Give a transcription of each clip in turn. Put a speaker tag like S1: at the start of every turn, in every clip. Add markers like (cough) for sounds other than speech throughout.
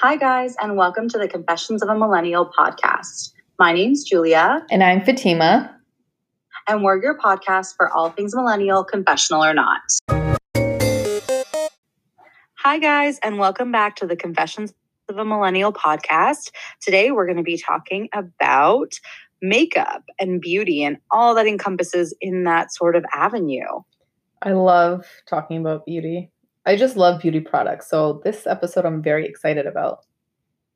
S1: Hi, guys, and welcome to the Confessions of a Millennial podcast. My name's Julia.
S2: And I'm Fatima.
S1: And we're your podcast for all things millennial, confessional or not. Hi, guys, and welcome back to the Confessions of a Millennial podcast. Today, we're going to be talking about makeup and beauty and all that encompasses in that sort of avenue.
S2: I love talking about beauty. I just love beauty products. So this episode I'm very excited about.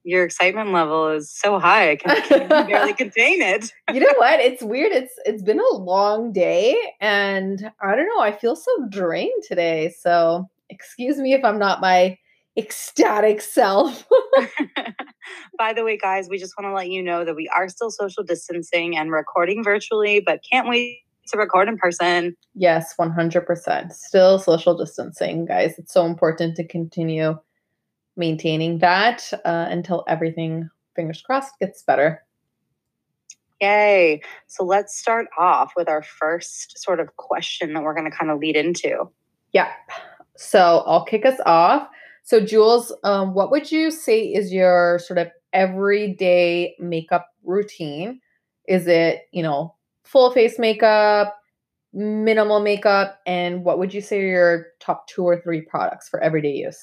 S1: Your excitement level is so high. I can, can barely (laughs) contain it.
S2: you know what? It's weird. It's it's been a long day and I don't know, I feel so drained today. So excuse me if I'm not my ecstatic self. (laughs) (laughs)
S1: By the way, guys, we just want to let you know that we are still social distancing and recording virtually, but can't wait to record in person.
S2: Yes, 100%. Still social distancing, guys. It's so important to continue maintaining that uh, until everything, fingers crossed, gets better.
S1: Yay. So let's start off with our first sort of question that we're going to kind of lead into.
S2: Yeah. So I'll kick us off. So, Jules, um, what would you say is your sort of everyday makeup routine? Is it, you know, full face makeup, minimal makeup, and what would you say are your top two or three products for everyday use?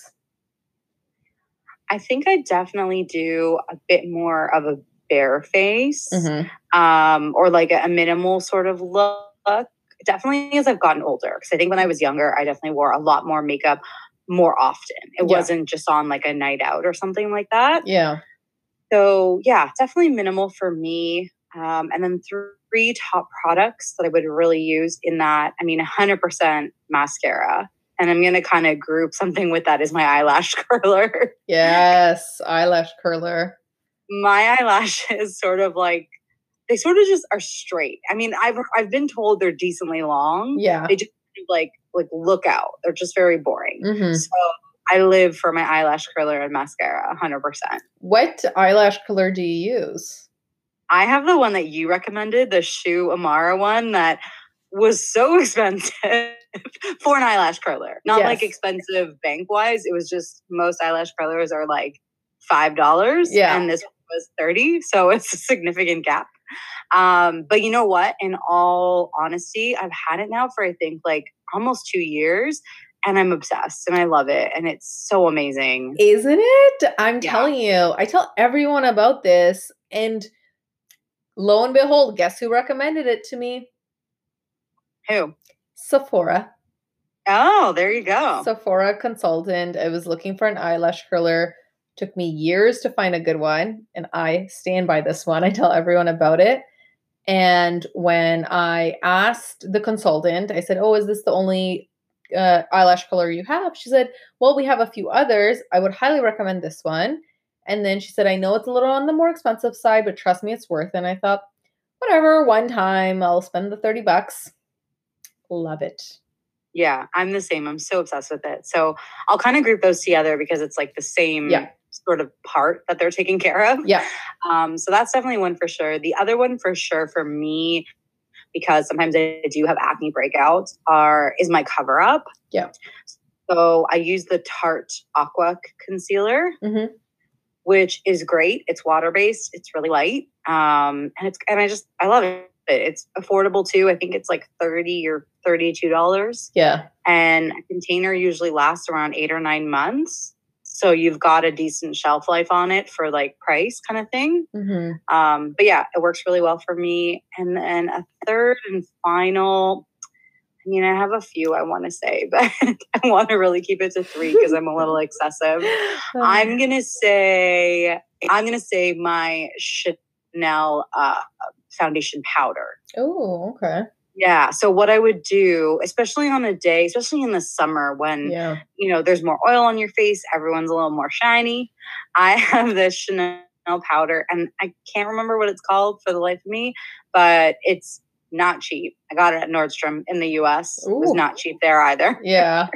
S1: I think I definitely do a bit more of a bare face mm-hmm. um, or like a, a, minimal sort of look. Definitely as I've gotten older, because I think when I was younger, I definitely wore a lot more makeup more often. It yeah. wasn't just on like a night out or something like that.
S2: Yeah.
S1: So, yeah, definitely minimal for me. Um, and then three top products that I would really use in that. I mean, 100% mascara. And I'm going to kind of group something with that is my eyelash (laughs) curler.
S2: Yes, eyelash curler.
S1: My eyelashes (laughs) sort of like they sort of just are straight. I mean, I've I've been told they're decently long.
S2: Yeah.
S1: They just like like look out. They're just very boring. Mm-hmm. So I live for my eyelash curler and mascara 100%.
S2: What eyelash curler do you use?
S1: I have the one that you recommended, the Shu Uemura one that was so (laughs) expensive for an eyelash curler. Not yes. like expensive bank wise. It was just most eyelash curlers are like five dollars.
S2: Yeah.
S1: And this was 30. So (laughs) it's a significant gap. Um, but you know what? In all honesty, I've had it now for I think like almost two years and I'm obsessed and I love it and it's so amazing.
S2: Isn't it? I'm yeah. telling you, I tell everyone about this and Lo and behold, guess who recommended it to me?
S1: Who?
S2: Sephora.
S1: Oh, there you go.
S2: Sephora consultant. I was looking for an eyelash curler. Took me years to find a good one, and I stand by this one. I tell everyone about it. And when I asked the consultant, I said, "Oh, is this the only uh, eyelash color you have?" She said, "Well, we have a few others. I would highly recommend this one." And then she said, I know it's a little on the more expensive side, but trust me, it's worth it. And I thought, whatever, one time I'll spend the 30 bucks. Love it.
S1: Yeah, I'm the same. I'm so obsessed with it. So I'll kind of group those together because it's like the same
S2: yeah.
S1: sort of part that they're taking care of.
S2: Yeah.
S1: Um, so that's definitely one for sure. The other one for sure for me, because sometimes I do have acne breakouts, are is my cover up.
S2: Yeah.
S1: So I use the Tarte Aqua concealer.
S2: Mm-hmm
S1: which is great. It's water based. It's really light, um, and it's and I just I love it. It's affordable too. I think it's like thirty or thirty two dollars.
S2: Yeah,
S1: and a container usually lasts around eight or nine months. So you've got a decent shelf life on it for like price kind of thing.
S2: Mm-hmm.
S1: Um, but yeah, it works really well for me. And then a third and final I mean, I have a few I want to say, (laughs) but I want to really keep it to three because I'm a little (laughs) excessive. I'm gonna say I'm gonna say my Chanel uh, foundation powder.
S2: Oh, okay.
S1: Yeah. So what I would do, especially on a day, especially in the summer when
S2: yeah.
S1: you know there's more oil on your face, everyone's a little more shiny. I (laughs) have this Chanel powder, and I can't remember what it's called for the life of me, but it's not cheap. I got it at Nordstrom in the US. Ooh. It was not cheap there either. (laughs)
S2: Yeah.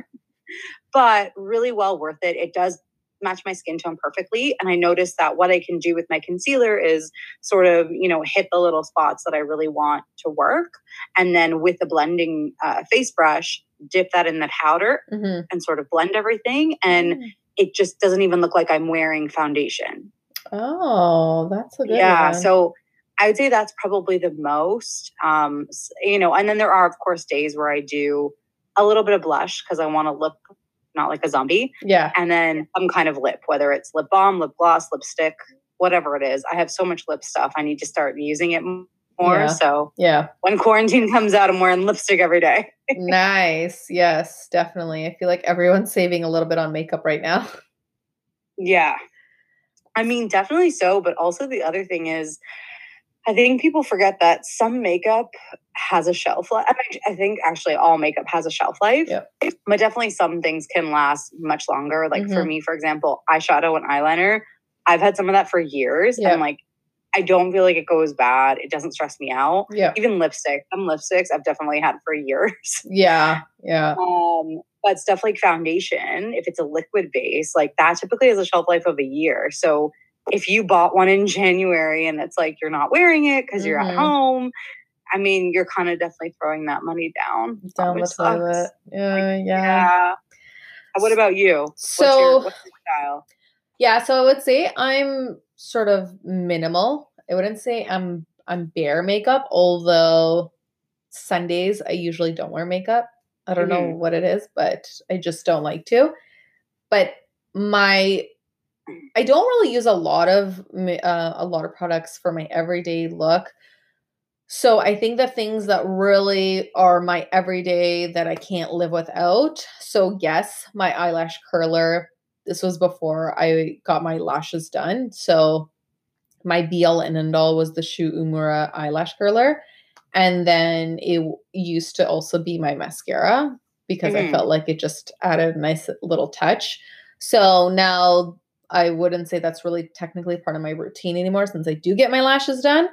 S1: but really well worth it. It does match my skin tone perfectly. And I noticed that what I can do with my concealer is sort of, you know, hit the little spots that I really want to work. And then with the blending uh, face brush, dip that in the powder
S2: mm-hmm.
S1: and sort of blend everything. And mm it just doesn't even look like I'm wearing foundation.
S2: Oh, that's a good
S1: yeah.
S2: one.
S1: So I would say that's probably the most. Um, you know, and then there are of course days where I do a little bit of blush because I want to look not like a zombie,
S2: yeah.
S1: and then some kind of lip, whether it's lip balm, lip gloss, lipstick, whatever it is. I have so much lip stuff. I need to start using it more.
S2: Yeah.
S1: So
S2: Yeah.
S1: when quarantine (laughs) comes out, I'm wearing lipstick every day. (laughs)
S2: nice. Yes, definitely. I feel like everyone's saving a little bit on makeup right now.
S1: Yeah. I mean, definitely so. But also, the other thing is, I think people forget that some makeup has a shelf life. I, think actually all makeup has a shelf life.
S2: Yep.
S1: But definitely some things can last much longer. Like for
S2: Mhm.
S1: me, for example, eyeshadow and eyeliner, I've had some of that for years. And like, I don't feel like it goes bad. It doesn't stress me out.
S2: Yeah.
S1: Even lipstick, some lipsticks I've definitely had for years. (laughs)
S2: Yeah. Yeah.
S1: Um, but stuff like foundation, if it's a liquid base, like that typically has a shelf life of a year. So if you bought one in January and it's like you're not wearing it because you're at
S2: Mhm.
S1: home, I mean, you're kind of definitely throwing that money down.
S2: Down the toilet. Yeah.
S1: Like, uh,
S2: yeah.
S1: yeah. Uh, what about you? what's
S2: So
S1: your, what's your style?
S2: Yeah, so I would say I'm sort of minimal. I wouldn't say I'm I'm bare makeup, although Sundays I usually don't wear makeup. I don't know mm-hmm. what it is, but I just don't like to. But my I don't really use a lot of uh, a lot of products for my everyday look. So I think the things that really are my everyday that I can't live without. So yes, my eyelash curler. This was before I got my lashes done. So my be all and end all was the Shu Uemura eyelash curler. And then it used to also be my mascara because I
S1: Mhm.
S2: felt like it just added a nice little touch. So now I wouldn't say that's really technically part of my routine anymore since I do get my lashes done.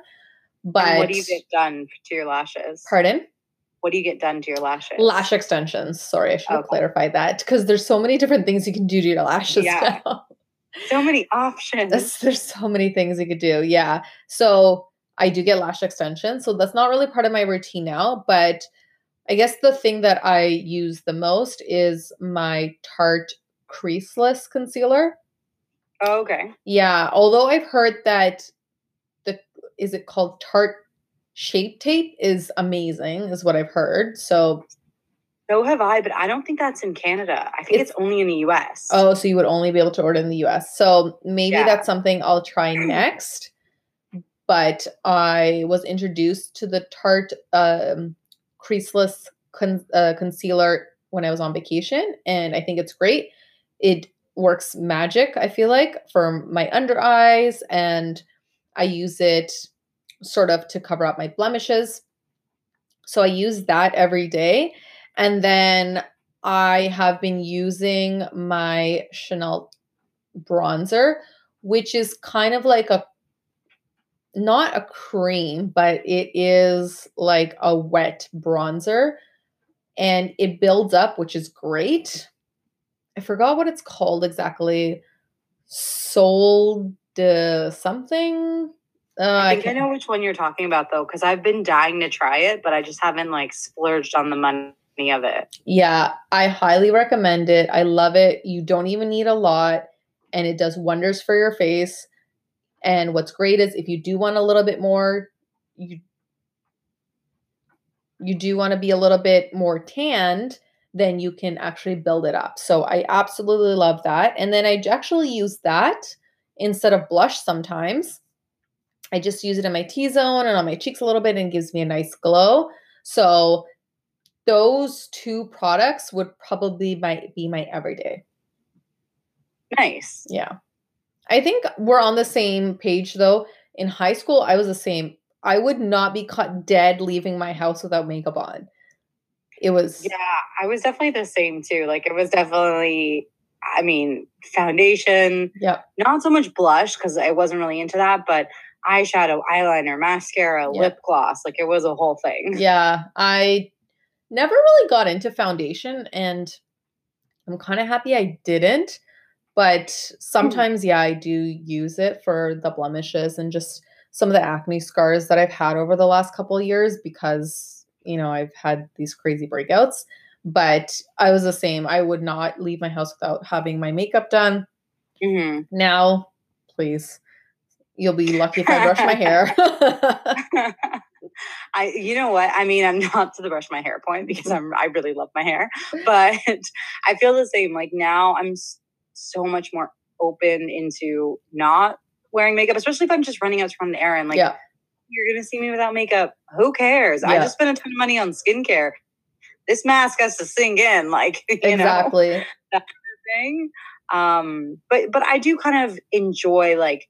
S2: But
S1: And what do you get done to your lashes?
S2: pardon?
S1: What do you get done to your lashes?
S2: Lash extensions. Sorry, I should have
S1: Okay.
S2: clarified that because there's so many different things you can do to your lashes
S1: Yeah.
S2: now.
S1: So many options.
S2: That's, there's so many things you could do. Yeah. So I do get lash extensions. So that's not really part of my routine now. But I guess the thing that I use the most is my Tarte creaseless concealer.
S1: Oh, okay.
S2: Yeah. Although I've heard that the is it called Tarte Shape Tape is amazing, is what I've heard. So
S1: So have I, but I don't think that's in Canada. I think it's,
S2: It's-
S1: only in the US.
S2: Oh, so you would only be able to order in the US. So maybe
S1: Yeah.
S2: that's something I'll try (clears throat) next. But I was introduced to the Tarte um, creaseless con- uh, concealer when I was on vacation, and I think it's great. It works magic, I feel like, for my under eyes, and I use it sort of to cover up my blemishes. So I use that every day. And then I have been using my Chanel bronzer, which is kind of like a not a cream, but it is like a wet bronzer and it builds up, which is great. I forgot what it's called exactly. Sold something. Uh,
S1: I think I,
S2: can't-
S1: know which one you're talking about though, because I've been dying to try it, but I just haven't like splurged on the money of it.
S2: Yeah, I highly recommend it. I love it. You don't even need a lot, and it does wonders for your face. And what's great is if you do want a little bit more, you you do want to be a little bit more tanned, then you can actually build it up. So I absolutely love that. And then I actually use that instead of blush sometimes. I just use it in my T zone and on my cheeks a little bit and gives me a nice glow. So those two products would probably might be my everyday.
S1: Nice.
S2: Yeah. I think we're on the same page though. In high school, I was the same. I would not be caught dead leaving my house without makeup on. It was
S1: Yeah, I was definitely the same too. Like it was definitely, I mean, foundation,
S2: Yeah.
S1: not so much blush because I wasn't really into that, but eyeshadow, eyeliner, mascara,
S2: Yeah.
S1: lip gloss. Like it was a whole thing. (laughs)
S2: Yeah, I never really got into foundation and I'm kind of happy I didn't. But mm. sometimes, yeah, I do use it for the blemishes and just some of the acne scars that I've had over the last couple of years because, you know, I've had these crazy breakouts. But I was the same. I would not leave my house without having my makeup done.
S1: Mhm.
S2: Now, please, you'll be lucky if I brush my hair. (laughs) (laughs)
S1: I, you know what? I mean, I'm not to the brush my hair point because I'm, I really love my hair, but (laughs) I feel the same. Like now, I'm so much more open into not wearing makeup, especially if I'm just running out to run an errand. Like,
S2: yeah,
S1: you're gonna see me without makeup. Who cares? I just spent a ton of money on skincare. This mask has to sink in, (laughs) like you know
S2: exactly. (laughs)
S1: thing. Um, but but I do kind of enjoy like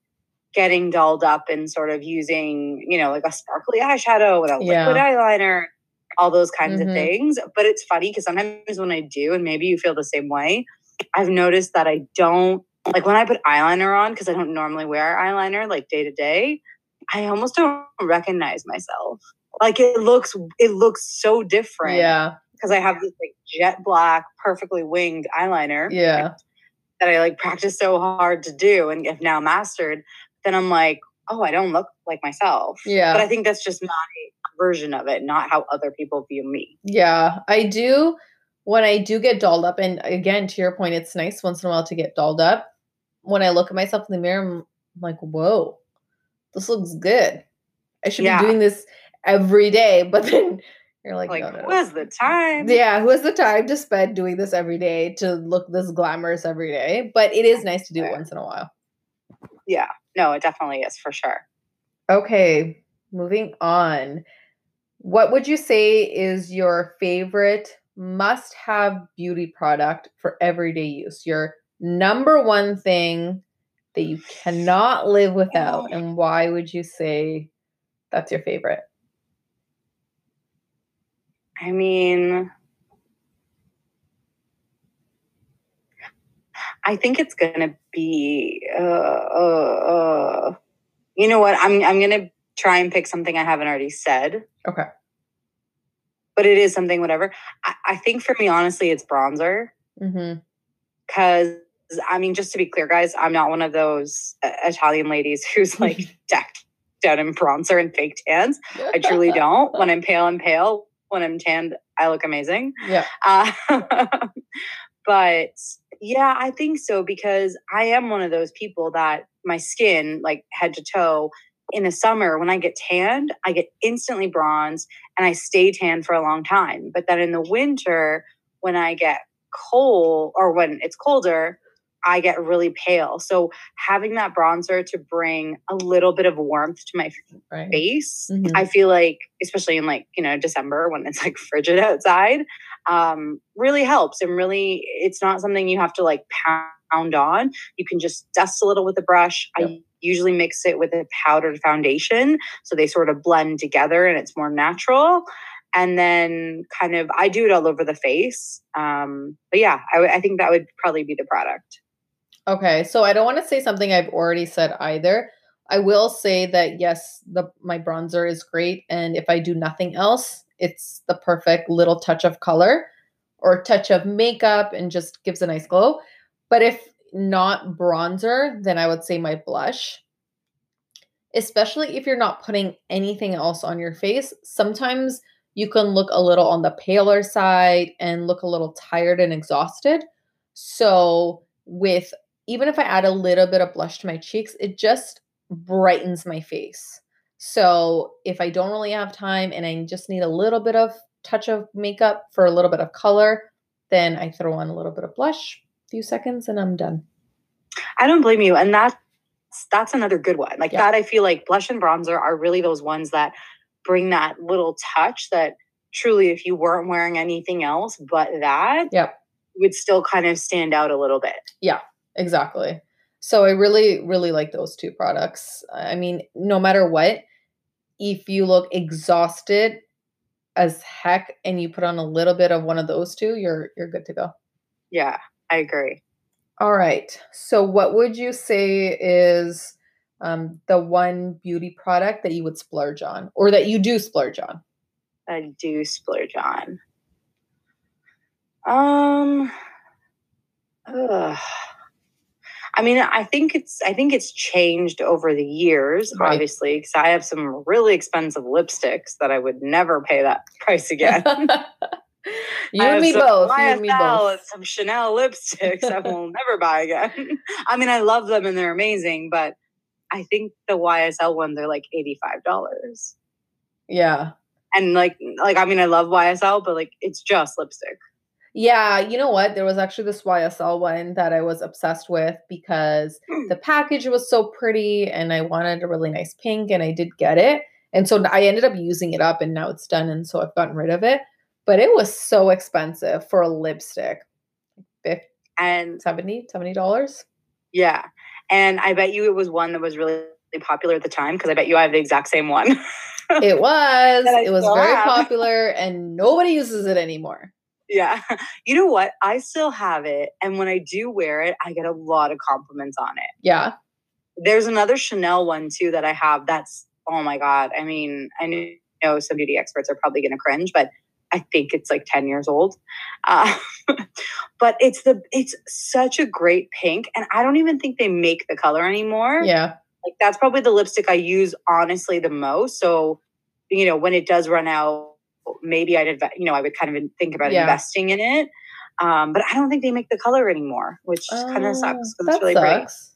S1: getting dolled up and sort of using, you know, like a sparkly eyeshadow with a
S2: Yeah.
S1: liquid eyeliner, all those kinds
S2: Mhm.
S1: of things. But it's funny because sometimes when I do, and maybe you feel the same way, I've noticed that I don't like when I put eyeliner on because I don't normally wear eyeliner like day to day. I almost don't recognize myself. Like it looks, it looks so different
S2: Yeah,
S1: because I have this like jet black, perfectly winged eyeliner
S2: yeah,
S1: that I like practiced so hard to do and have now mastered. Then I'm like, oh, I don't look like myself.
S2: Yeah.
S1: But I think that's just my version of it, not how other people view me.
S2: yeah. I do when I do get dolled up, and again, to your point, it's nice once in a while to get dolled up. When I look at myself in the mirror, I'm like, whoa, this looks good. I should
S1: Yeah.
S2: be doing this every day. (laughs) But then you're like,
S1: Like,
S2: no, no,
S1: who has the time?
S2: Yeah, who has the time to spend doing this every day to look this glamorous every day? But it is nice to do it once in a while.
S1: Yeah. No, it definitely is for sure.
S2: Okay, moving on. What would you say is your favorite must have beauty product for everyday use? Your number one thing that you cannot live without, and why would you say that's your favorite?
S1: I mean, I think it's gonna be. Uh, uh, uh, you know what? I'm I'm gonna try and pick something I haven't already said,
S2: Okay.
S1: but it is something. Whatever. I, I think for me, honestly, it's bronzer
S2: Mm-hmm.
S1: I mean, just to be clear, guys, I'm not one of those uh, Italian ladies (laughs) who's like (laughs) decked out in bronzer and fake tans. I truly (laughs) don't. When I'm pale, I'm pale. When I'm tanned, I look amazing.
S2: Yeah.
S1: Uh, but yeah, I think so because I am one of those people that my skin, like head to toe, in the summer when I get tanned, I get instantly bronze and I stay tan for a long time. But then in the winter, when I get cold or when it's colder, I get really pale. So having that bronzer to bring a little bit of warmth to my
S2: Right.
S1: face
S2: Mhm.
S1: i feel like especially in like you know december when it's like frigid outside um really helps and really it's not something you have to like pound on you can just dust a little with a brush
S2: Yep.
S1: i usually mix it with a powdered foundation so they sort of blend together and it's more natural and then kind of i do it all over the face um but yeah I would- I think that would probably be the product
S2: Okay, so I don't want to say something I've already said either. I will say that yes, the my bronzer is great, and if I do nothing else, it's the perfect little touch of color or touch of makeup, and just gives a nice glow. But if not bronzer, then I would say my blush. Especially if you're not putting anything else on your face, sometimes you can look a little on the paler side and look a little tired and exhausted. So, with even if I add a little bit of blush to my cheeks, it just brightens my face. So if I don't really have time and I just need a little bit of touch of makeup for a little bit of color, then I throw on a little bit of blush, a few seconds, and I'm done.
S1: I don't blame you. And that's that's another good one. Like
S2: Yeah.
S1: that, I feel like blush and bronzer are really those ones that bring that little touch that truly, if you weren't wearing anything else but that,
S2: Yep.
S1: would still kind of stand out a little bit.
S2: Exactly. So I really, really like those two products. I mean, no matter what, if you look exhausted as heck and you put on a little bit of one of those two, you're you're good to go.
S1: Yeah, I agree.
S2: All right. So, what would you say is um, the one beauty product that you would splurge on, or that you do splurge on?
S1: I do splurge on. Um, ugh. I mean, I think it's I think it's changed over the years,
S2: Right.
S1: obviously, because I have some really expensive lipsticks that I would never pay that (laughs) price again. (laughs)
S2: You and me both. You and me both.
S1: Some Chanel lipsticks I will (laughs) never buy again. I mean, I love them and they're amazing, but I think the YSL one they're like eighty five dollars.
S2: Yeah,
S1: and like, like I mean, I love YSL, but like, it's just lipstick.
S2: Yeah, you know what? There was actually this YSL one that I was obsessed with because mm. the package was so pretty and I wanted a really nice pink and I did get it. And so I ended up using it up and now it's done. And so I've gotten rid of it. But it was so expensive for a lipstick. 50,
S1: and
S2: 70 $70.
S1: Yeah. And I bet you it was one that was really popular at the time because I bet you I have the exact same one.
S2: it (laughs) was. it was very have. popular and nobody uses it anymore.
S1: Yeah. (laughs) You know what? I still have it. And when I do wear it, I get a lot of compliments on it.
S2: Yeah.
S1: There's another Chanel one too that I have that's, oh my God. I mean, I know some beauty experts are probably going to cringe, but I think it's like 10 years old. Uh, (laughs) but it's the it's such a great pink and I don't even think they make the color anymore.
S2: Yeah.
S1: Like that's probably the lipstick I use honestly the most. So, you know, when it does run out, maybe I'd invest, you know, I would kind of think about yeah. investing in it. Um, but I don't think they make the color anymore, which uh, kind of sucks because it's really sucks.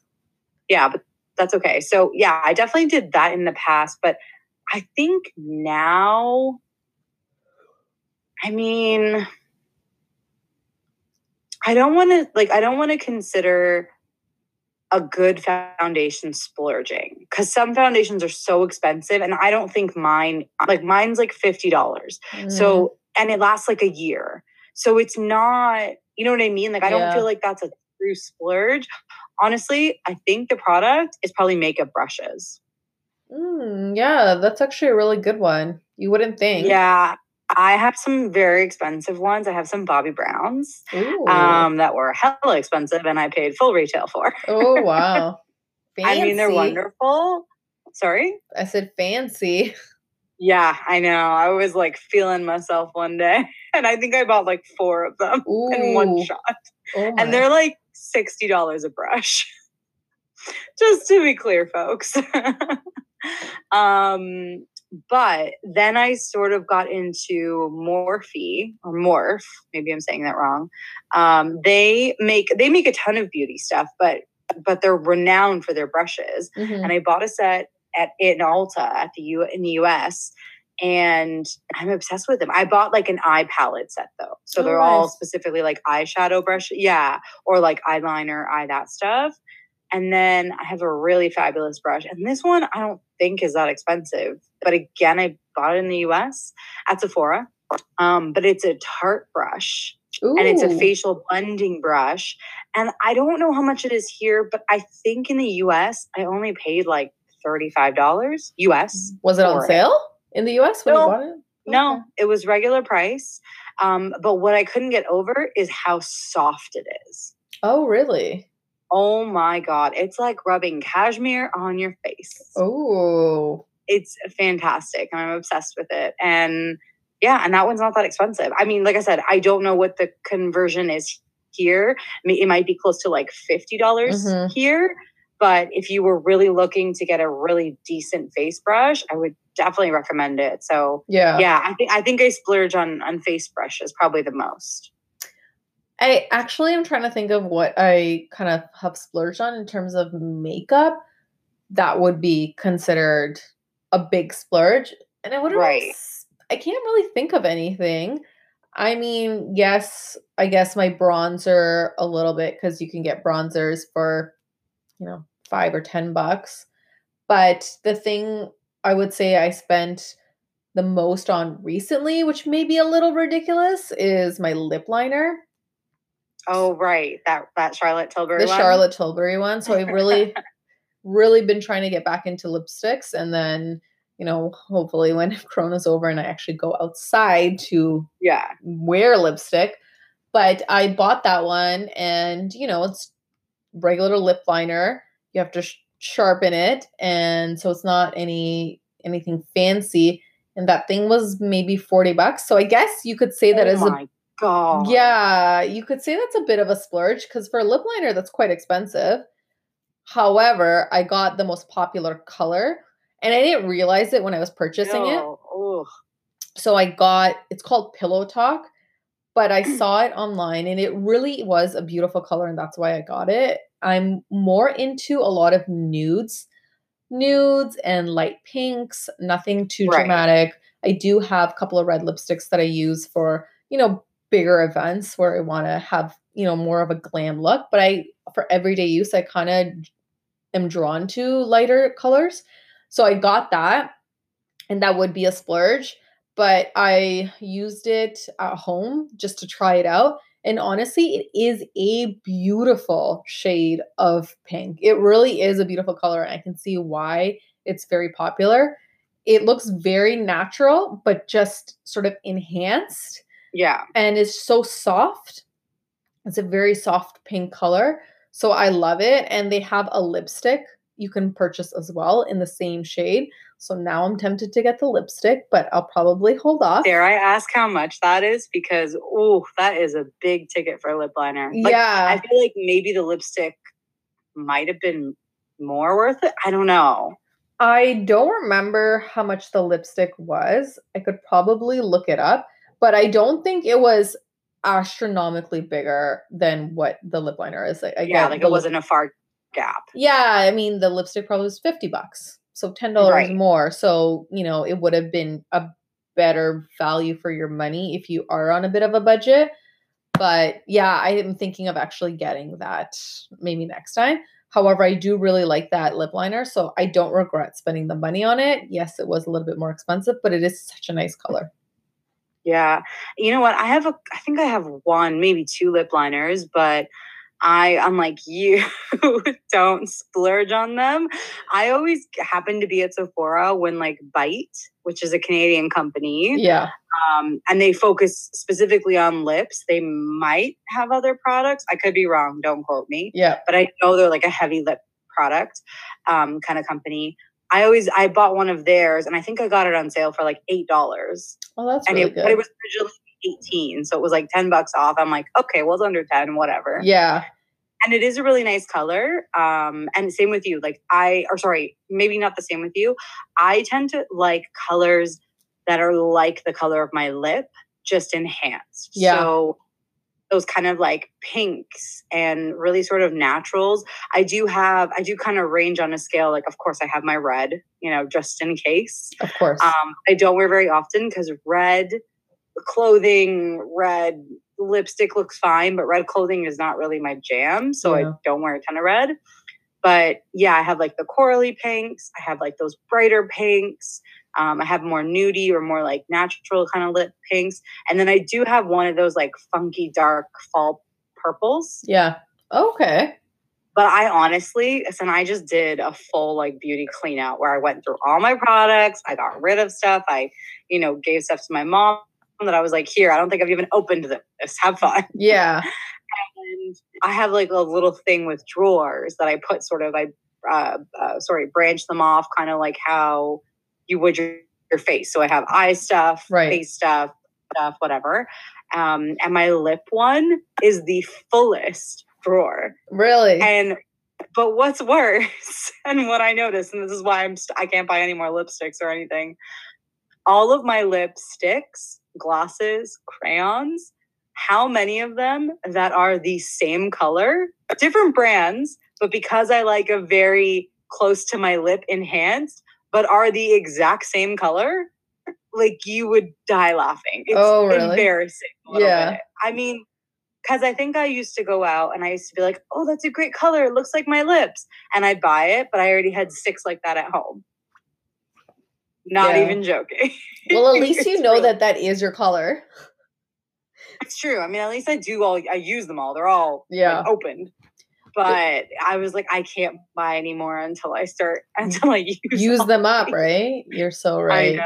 S1: Yeah, but that's okay. So yeah, I definitely did that in the past, but I think now, I mean, I don't want to like I don't want to consider a good foundation splurging because some foundations are so expensive and i don't think mine like mine's like $50. Mm. so and it lasts like a year. So it's not you know what i mean? Like i don't feel like that's a true splurge. Honestly i think the product is probably makeup brushes.
S2: Mm, yeah that's actually a really good one. You wouldn't think.
S1: Yeah I have some very expensive ones. I have some Bobbi Browns um, that were hella expensive and I paid full retail for.
S2: oh, (laughs) wow.
S1: Fancy. I mean, they're wonderful. Sorry?
S2: I said fancy. (laughs)
S1: Yeah, I know. I was like feeling myself one day (laughs) and I think I bought like four of them Ooh. in one shot. Oh and they're like $60 a brush. Just to be clear, folks. um but then I sort of got into Morphe or Morph. Maybe I'm saying that wrong. Um, they make they make a ton of beauty stuff, but but they're renowned for their brushes. Mm-hmm. And I bought a set at in Ulta at the U in the US, and I'm obsessed with them. I bought like an eye palette set though, so oh, they're nice. all specifically like eyeshadow brush, yeah, or like eyeliner, eye that stuff. And then I have a really fabulous brush. And this one I don't think is that expensive. But again, I bought it in the US at Sephora. Um, but it's a Tarte brush. Ooh. And it's a facial blending brush. And I don't know how much it is here, but I think in the US, I only paid like $35 US.
S2: Was it on sale it. in the US when no, you bought it? Okay.
S1: No, it was regular price. Um, but what I couldn't get over is how soft it is.
S2: Oh, really?
S1: Oh my God. It's like rubbing cashmere on your face.
S2: Oh.
S1: It's fantastic. And I'm obsessed with it. And yeah, and that one's not that expensive. I mean, like I said, I don't know what the conversion is here. I mean, it might be close to like $50 mm-hmm. here. But if you were really looking to get a really decent face brush, I would definitely recommend it. So
S2: yeah,
S1: yeah, I think I think I splurge on on face brushes probably the most.
S2: I actually am trying to think of what I kind of have splurged on in terms of makeup that would be considered a big splurge. And I wouldn't right. Really, I can't really think of anything. I mean, yes, I guess my bronzer a little bit because you can get bronzers for, you know, five or ten bucks. But the thing I would say I spent the most on recently, which may be a little ridiculous, is my lip liner.
S1: Oh right, that that Charlotte Tilbury.
S2: The one? Charlotte Tilbury one. So I've really, (laughs) (laughs) really been trying to get back into lipsticks, and then you know, hopefully when (laughs) Corona's over and I actually go outside to
S1: yeah
S2: wear lipstick. But I bought that one, and you know, it's regular lip liner. You have to sh- sharpen it, and so it's not any anything fancy. And that thing was maybe forty bucks. So I guess you could say that oh as a
S1: god.
S2: Yeah, you could say that's a bit of a splurge because for a lip liner, that's quite expensive. However, I got the most popular color and I didn't realize it when I was purchasing it. So I got it's called Pillow Talk. but I (clears throat) saw it online and it really was a beautiful color and that's why I got it. I'm more into a lot of nudes, nudes and light pinks, nothing too
S1: Right.
S2: dramatic. I do have a couple of red lipsticks that I use for, you know, bigger events where I want to have, you know, more of a glam look, but I for everyday use I kind of am drawn to lighter colors. So I got that and that would be a splurge, but I used it at home just to try it out. And honestly, it is a beautiful shade of pink. It really is a beautiful color. And I can see why it's very popular. It looks very natural, but just sort of enhanced
S1: Yeah.
S2: and it's so soft. It's a very soft pink color. So I love it. And they have a lipstick you can purchase as well in the same shade. So now I'm tempted to get the lipstick, but I'll probably hold off.
S1: Dare I ask how much that is? Because oh, that is a big ticket for a lip liner. Like,
S2: yeah.
S1: I feel like maybe the lipstick might have been more worth it. I don't know.
S2: I don't remember how much the lipstick was. I could probably look it up, but I don't think it was astronomically bigger than what the lip liner is. Like,
S1: yeah, like it
S2: lip-
S1: wasn't a far gap.
S2: Yeah, I mean the lipstick probably was 50 bucks. So $10
S1: Right.
S2: more. So, you know, it would have been a better value for your money if you are on a bit of a budget. But yeah, I am thinking of actually getting that maybe next time. However, I do really like that lip liner, so I don't regret spending the money on it. Yes, it was a little bit more expensive, but it is such a nice color.
S1: Yeah. You know what? I have a I think I have one, maybe two lip liners, but I unlike (laughs) you don't splurge on them. I always happen to be at Sephora when like Bite, which is a Canadian company,
S2: Yeah.
S1: um, and they focus specifically on lips. They might have other products. I could be wrong. Don't quote me.
S2: Yeah.
S1: but I know they're like a heavy lip product um, kind of company. I always I bought one of theirs, and I think I got it on sale for like eight dollars,
S2: Oh, that's
S1: and
S2: really
S1: it,
S2: good.
S1: but it was originally eighteen, so it was like ten bucks off. I'm like, okay, well it's under ten, whatever.
S2: yeah.
S1: And it is a really nice color. Um, and same with you. Like I, or sorry, maybe not the same with you. I tend to like colors that are like the color of my lip, just enhanced.
S2: Yeah.
S1: So those kind of like pinks and really sort of naturals. I do have, I do kind of range on a scale. Like, of course, I have my red, you know, just in case.
S2: Of course.
S1: Um, I don't wear very often because red clothing, red lipstick looks fine, but red clothing is not really my jam. So
S2: Yeah.
S1: I don't wear a ton of red. But yeah, I have like the corally pinks. I have like those brighter pinks. Um, I have more nudie or more like natural kind of lip pinks. And then I do have one of those like funky dark fall purples.
S2: yeah. Okay.
S1: But I honestly, and I just did a full like beauty clean out where I went through all my products. I got rid of stuff. I, you know, gave stuff to my mom that I was like, here, I don't think I've even opened this. Have fun. (laughs)
S2: Yeah.
S1: And I have like a little thing with drawers that I put sort of, I, uh, uh, sorry, branch them off kind of like how you would your, your face. So I have eye stuff,
S2: Right.
S1: face stuff, stuff, whatever. Um, and my lip one is the fullest drawer.
S2: Really?
S1: And but what's worse, (laughs) and what I noticed, and this is why I'm st- I can't buy any more lipsticks or anything. All of my lipsticks, glosses, crayons, how many of them that are the same color, different brands, but because I like a very close to my lip enhanced, but are the exact same color, like you would die laughing. It's
S2: Oh, really?
S1: embarrassing.
S2: Yeah.
S1: bit. I mean, because I think I used to go out and I used to be like, oh, that's a great color. It looks like my lips. And I'd buy it, but I already had six like that at home. Not
S2: Yeah.
S1: even joking.
S2: well, at least (laughs) you know that that is your color.
S1: It's true. I mean, at least I do all, I use them all. They're all like,
S2: Yeah.
S1: opened. But I was like, I can't buy anymore until I start, (laughs) until I use,
S2: Use them up, right? You're so right.
S1: I know.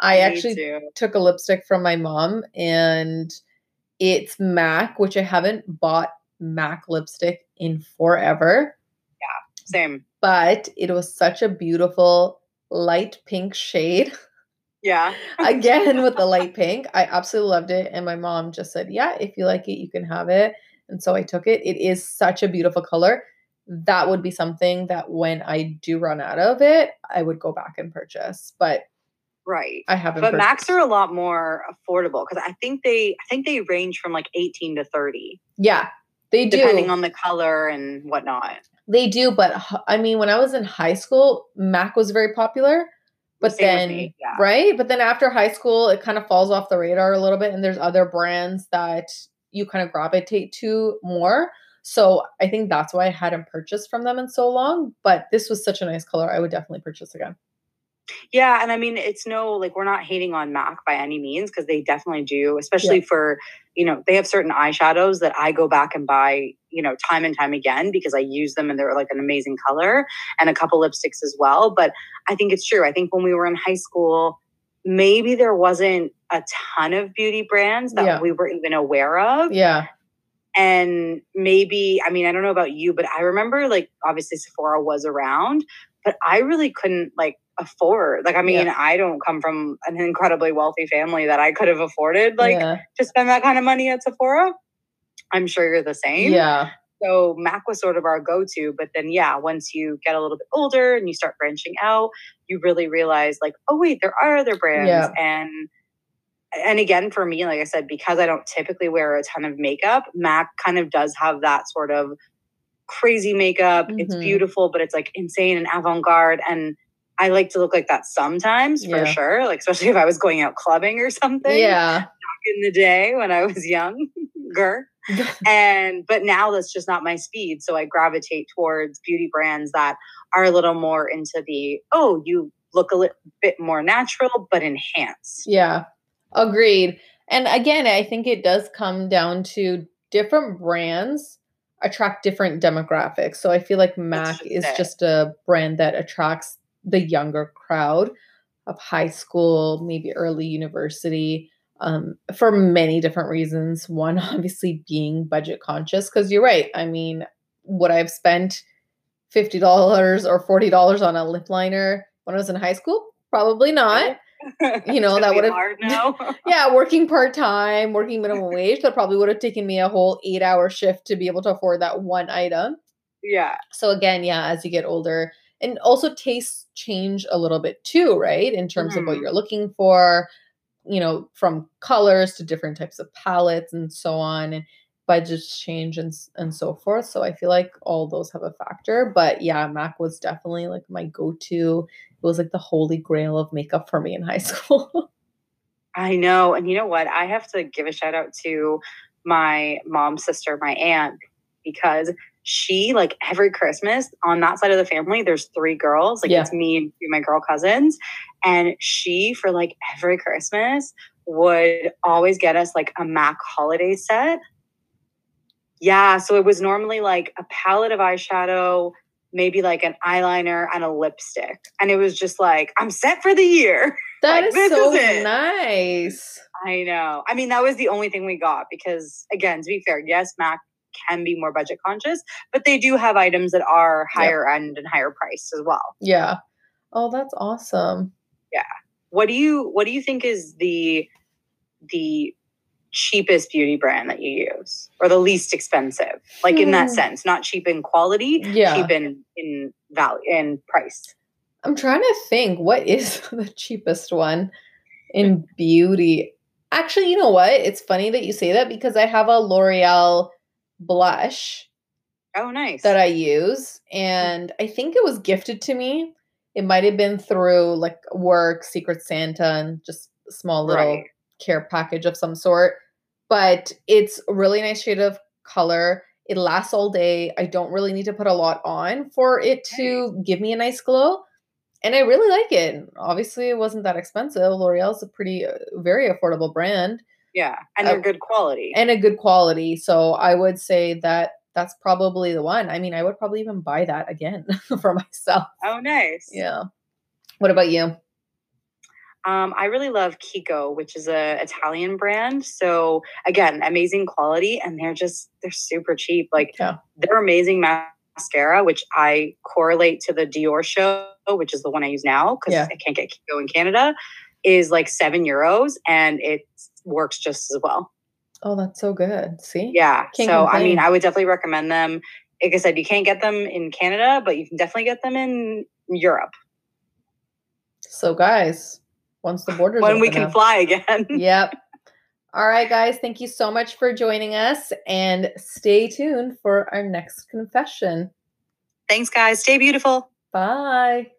S2: I
S1: need
S2: actually
S1: to.
S2: took a lipstick from my mom and it's MAC, which I haven't bought MAC lipstick in forever, Yeah,
S1: Same.
S2: but it was such a beautiful light pink shade.
S1: Yeah. (laughs)
S2: Again, with the light pink, I absolutely loved it. And my mom just said, Yeah, if you like it, you can have it. And so I took it. It is such a beautiful color. That would be something that when I do run out of it, I would go back and purchase. But
S1: Right.
S2: I haven't.
S1: But Macs are a lot more affordable because I think they I think they range from like 18 to 30,
S2: Yeah, they do.
S1: depending on the color and whatnot.
S2: They do, but I mean, when I was in high school, Mac was very popular. But
S1: Same
S2: then,
S1: me, yeah.
S2: right? But then after high school, it kind of falls off the radar a little bit, and there's other brands that you kind of gravitate to more. So I think that's why I hadn't purchased from them in so long. But this was such a nice color. I would definitely purchase again.
S1: Yeah, and I mean it's no like we're not hating on MAC by any means because they definitely do, especially for you know they have certain eyeshadows that I go back and buy you know time and time again because I use them and they're like an amazing color and a couple lipsticks as well. But I think it's true. I think when we were in high school, maybe there wasn't a ton of beauty brands that
S2: Yeah.
S1: we were even aware of.
S2: Yeah.
S1: and maybe i mean i don't know about you but i remember like obviously sephora was around but i really couldn't like afford like i mean
S2: Yeah.
S1: i don't come from an incredibly wealthy family that i could have afforded like
S2: yeah.
S1: to spend that kind of money at sephora i'm sure you're the same
S2: Yeah.
S1: So mac was sort of our go-to but then yeah once you get a little bit older and you start branching out you really realize like oh wait there are other brands
S2: Yeah.
S1: and and again for me like i said because i don't typically wear a ton of makeup mac kind of does have that sort of crazy makeup it's
S2: Mhm.
S1: beautiful but it's like insane and avant-garde and i like to look like that sometimes for
S2: Yeah.
S1: sure like especially if i was going out clubbing or something
S2: Yeah.
S1: in the day when i was younger (laughs) (laughs) and but now that's just not my speed so i gravitate towards beauty brands that are a little more into the oh you look a little bit more natural but enhanced
S2: Yeah, agreed. And again, I think it does come down to different brands attract different demographics. So I feel like Mac is
S1: it.
S2: just a brand that attracts the younger crowd of high school, maybe early university, um, for many different reasons. One, (laughs) obviously, being budget conscious, because you're right. I mean, would I have spent $50 or $40 on a lip liner when I was in high school? Probably not (laughs) you know, that would've- (laughs) yeah, working part time, working minimum wage, that probably would have taken me a whole eight hour shift to be able to afford that one item.
S1: yeah
S2: So again, yeah, as you get older, and also tastes change a little bit too, right? In terms of what
S1: Mhm.
S2: you're looking for, you know, from colors to different types of palettes and so on, and budgets change and and so forth. So I feel like all those have a factor. But yeah, Mac was definitely like my go to. It was like the holy grail of makeup for me in high (laughs) school.
S1: I know. And you know what? I have to give a shout out to my mom's sister, my aunt, because she, like every Christmas on that side of the family, there's three girls. Like
S2: Yeah.
S1: it's me and two my girl cousins. And she, for like every Christmas, would always get us like a MAC holiday set. Yeah. So it was normally like a palette of eyeshadow, maybe like an eyeliner and a lipstick. And it was just like, I'm set for the year. (laughs)
S2: That
S1: Like,
S2: is so
S1: is
S2: nice.
S1: I know. I mean, that was the only thing we got because, again, to be fair, yes, Mac can be more budget conscious, but they do have items that are
S2: Yep.
S1: higher end and higher priced as well.
S2: Yeah. Oh, that's awesome.
S1: What do you What do you think is the the cheapest beauty brand that you use, or the least expensive? Like in that
S2: Hmm.
S1: sense, not cheap in quality,
S2: Yeah.
S1: cheap in in value in price.
S2: I'm trying to think what is (laughs) the cheapest one in beauty. Actually, you know what? It's funny that you say that because I have a L'Oreal blush
S1: Oh, nice.
S2: that I use, and I think it was gifted to me. It might have been through like work, Secret Santa, and just a small little
S1: Right.
S2: care package of some sort. But it's really nice shade of color. It lasts all day. I don't really need to put a lot on for it to give me a nice glow. And I really like it. Obviously, it wasn't that expensive. L'Oreal's a pretty, uh, very affordable brand
S1: yeah, and
S2: Uh,
S1: they're good quality.
S2: and a good quality. So I would say that that's probably the one. I mean, I would probably even buy that again (laughs) for myself.
S1: oh, nice.
S2: Yeah. What about you?
S1: Um, I really love Kiko, which is a Italian brand. So again, amazing quality, and they're just they're super cheap. Like
S2: Yeah.
S1: their amazing mascara, which I correlate to the Diorshow, which is the one I use now because
S2: Yeah.
S1: I can't get Kiko in Canada, is like seven euros, and it works just as well.
S2: Oh, that's so good. See?
S1: Yeah.
S2: Can't
S1: so,
S2: complain.
S1: I mean, I would definitely recommend them. Like I said, you can't get them in Canada, but you can definitely get them in Europe.
S2: So, guys, once the borders
S1: when we can
S2: up,
S1: fly again. (laughs)
S2: yep. All right, guys. Thank you so much for joining us, and stay tuned for our next confession.
S1: Thanks, guys. Stay beautiful.
S2: Bye.